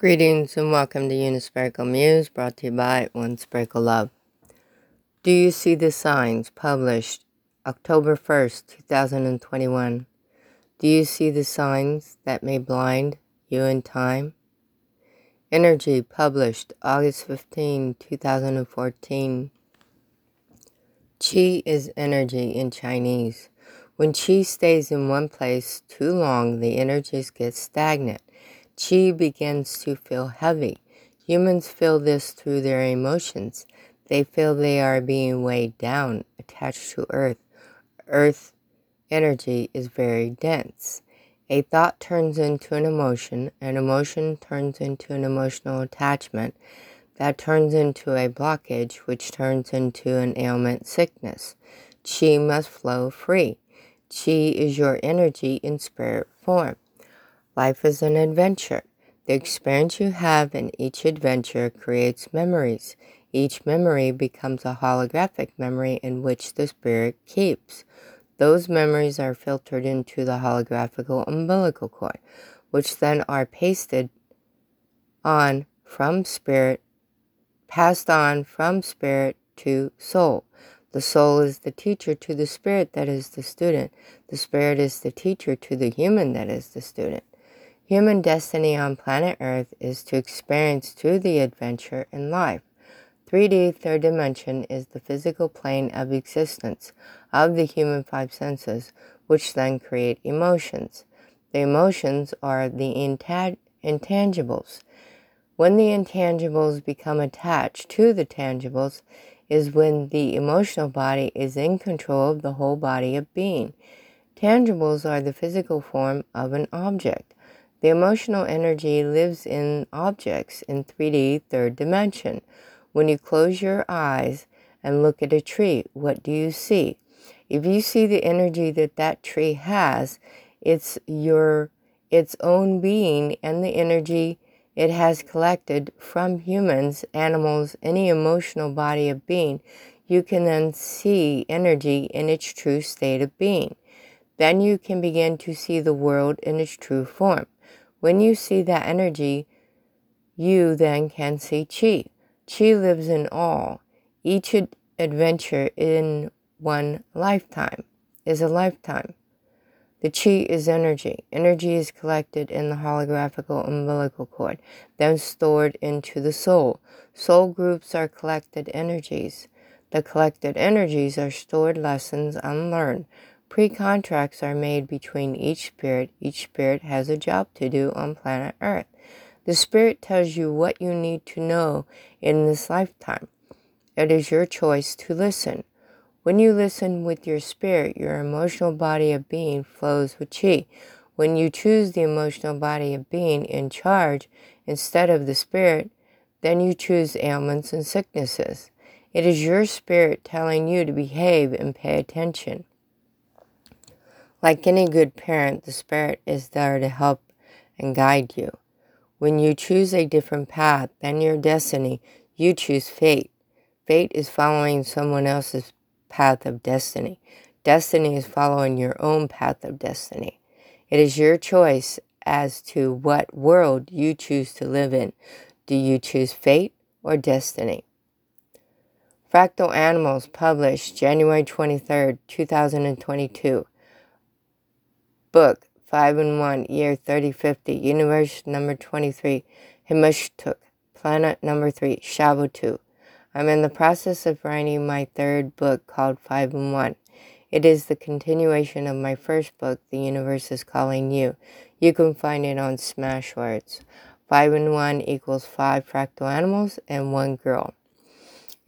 Greetings and welcome to Unispherical Muse, brought to you by One Spherical Love. Do you see the signs published October 1st, 2021? Do you see the signs that may blind you in time? Energy published August 15, 2014. Qi is energy in Chinese. When qi stays in one place too long, the energies get stagnant. Qi begins to feel heavy. Humans feel this through their emotions. They feel they are being weighed down, attached to earth. Earth energy is very dense. A thought turns into an emotion, an emotion turns into an emotional attachment, that turns into a blockage, which turns into an ailment sickness. Qi must flow free. Qi is your energy in spirit form. Life is an adventure. The experience you have in each adventure creates memories. Each memory becomes a holographic memory in which the spirit keeps. Those memories are filtered into the holographical umbilical cord, which then are pasted on from spirit, passed on from spirit to soul. The soul is the teacher to the spirit that is the student. The spirit is the teacher to the human that is the student. Human destiny on planet Earth is to experience through the adventure in life. 3D third dimension is the physical plane of existence of the human five senses, which then create emotions. The emotions are the intangibles. When the intangibles become attached to the tangibles, is when the emotional body is in control of the whole body of being. Tangibles are the physical form of an object. The emotional energy lives in objects in 3D third dimension. When you close your eyes and look at a tree, what do you see? If you see the energy that that tree has, it's your its own being and the energy it has collected from humans, animals, any emotional body of being. You can then see energy in its true state of being. Then you can begin to see the world in its true form. When you see that energy, you then can see Chi. Chi lives in all. Each ad- adventure in one lifetime is a lifetime. The chi is energy. Energy is collected in the holographical umbilical cord, then stored into the soul. Soul groups are collected energies. The collected energies are stored lessons unlearned. Pre contracts are made between each spirit. Each spirit has a job to do on planet Earth. The Spirit tells you what you need to know in this lifetime. It is your choice to listen. When you listen with your spirit, your emotional body of being flows with chi. When you choose the emotional body of being in charge instead of the spirit, then you choose ailments and sicknesses. It is your spirit telling you to behave and pay attention. Like any good parent, the spirit is there to help and guide you. When you choose a different path than your destiny, you choose fate. Fate is following someone else's path of destiny. Destiny is following your own path of destiny. It is your choice as to what world you choose to live in. Do you choose fate or destiny? Fractal Animals, published January 23, 2022. Book 5 and 1, year 3050, universe number 23, Himashtuk, planet number 3, Shabu 2. I'm in the process of writing my third book called 5 and 1. It is the continuation of my first book, The Universe is Calling You. You can find it on Smashwords. 5 and 1 equals 5 fractal animals and 1 girl.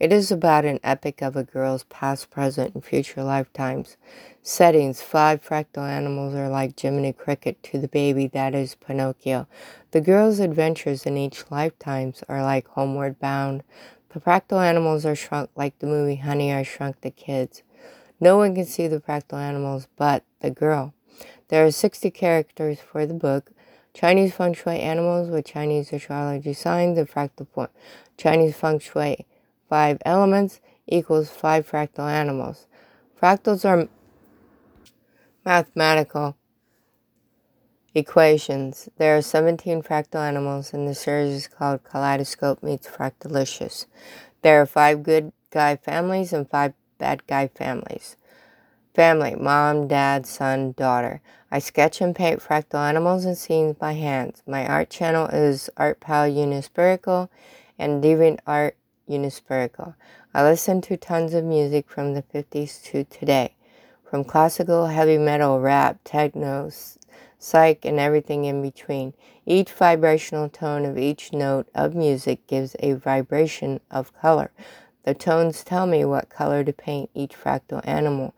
It is about an epic of a girl's past, present, and future lifetimes. Settings Five fractal animals are like Jiminy Cricket to the baby that is Pinocchio. The girl's adventures in each lifetimes are like Homeward Bound. The fractal animals are shrunk like the movie Honey, I Shrunk the Kids. No one can see the fractal animals but the girl. There are 60 characters for the book. Chinese feng shui animals with Chinese astrology signs and fractal point. Chinese feng shui five elements equals five fractal animals. Fractals are mathematical Equations. There are 17 fractal animals, and the series is called Kaleidoscope Meets Fractalicious. There are five good guy families and five bad guy families. Family mom, dad, son, daughter. I sketch and paint fractal animals and scenes by hands. My art channel is Art Pal and Deviant Art Unispherical. I listen to tons of music from the 50s to today, from classical, heavy metal, rap, techno, psych, and everything in between. Each vibrational tone of each note of music gives a vibration of color. The tones tell me what color to paint each fractal animal.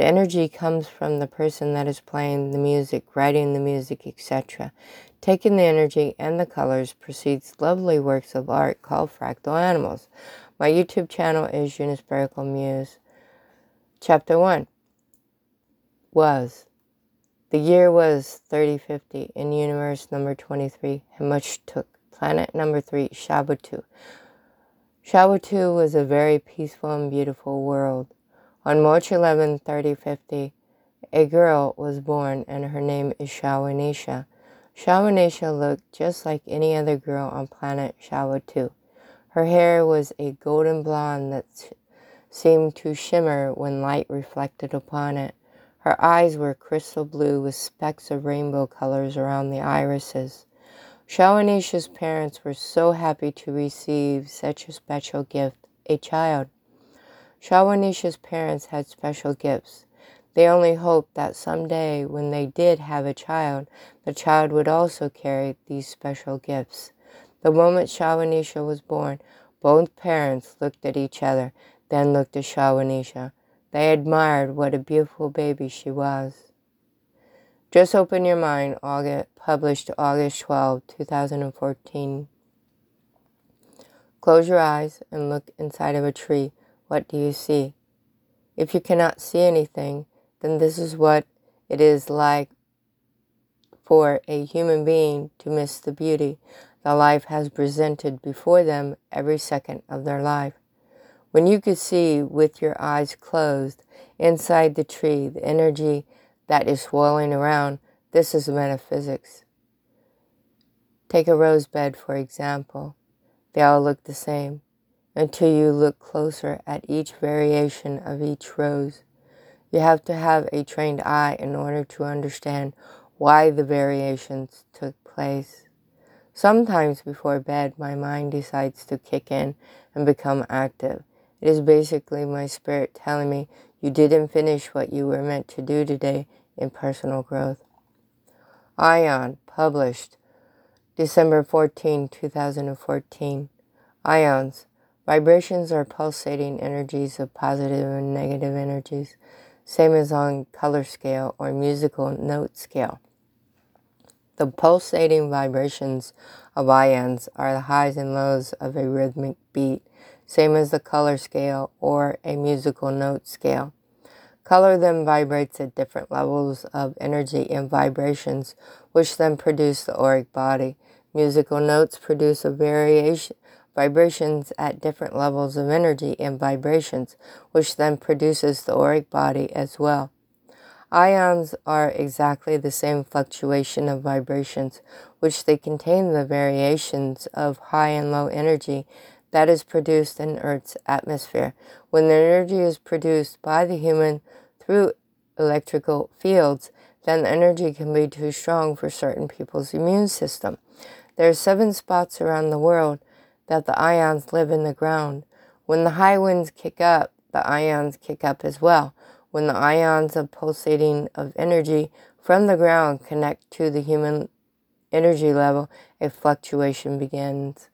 The energy comes from the person that is playing the music, writing the music, etc. Taking the energy and the colors proceeds lovely works of art called fractal animals. My YouTube channel is Unispherical Muse. Chapter 1 Was the year was 3050 in universe number 23, and much took. Planet number 3, Shabutu. Shabutu was a very peaceful and beautiful world. On March 11, 3050, a girl was born, and her name is Shawanisha. Shawanisha looked just like any other girl on planet Shawa 2. Her hair was a golden blonde that seemed to shimmer when light reflected upon it. Her eyes were crystal blue with specks of rainbow colors around the irises. Shawanisha's parents were so happy to receive such a special gift, a child. Shawanisha's parents had special gifts. They only hoped that someday, when they did have a child, the child would also carry these special gifts. The moment Shawanisha was born, both parents looked at each other, then looked at Shawanisha. They admired what a beautiful baby she was. Just Open Your Mind, August, published August 12, 2014. Close your eyes and look inside of a tree. What do you see? If you cannot see anything, then this is what it is like for a human being to miss the beauty the life has presented before them every second of their life. When you could see with your eyes closed inside the tree the energy that is swirling around, this is metaphysics. Take a rose bed, for example. They all look the same until you look closer at each variation of each rose. You have to have a trained eye in order to understand why the variations took place. Sometimes before bed, my mind decides to kick in and become active. It is basically my spirit telling me you didn't finish what you were meant to do today in personal growth. Ion, published December 14, 2014. Ions. Vibrations are pulsating energies of positive and negative energies, same as on color scale or musical note scale. The pulsating vibrations of ions are the highs and lows of a rhythmic beat same as the color scale or a musical note scale. Color then vibrates at different levels of energy and vibrations, which then produce the auric body. Musical notes produce a variation vibrations at different levels of energy and vibrations, which then produces the auric body as well. Ions are exactly the same fluctuation of vibrations, which they contain the variations of high and low energy that is produced in Earth's atmosphere. When the energy is produced by the human through electrical fields, then the energy can be too strong for certain people's immune system. There are seven spots around the world that the ions live in the ground. When the high winds kick up, the ions kick up as well. When the ions of pulsating of energy from the ground connect to the human energy level, a fluctuation begins.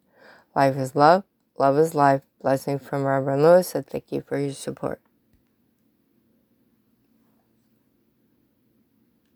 Life is love. Love is life. Blessing from Reverend Lewis. And thank you for your support.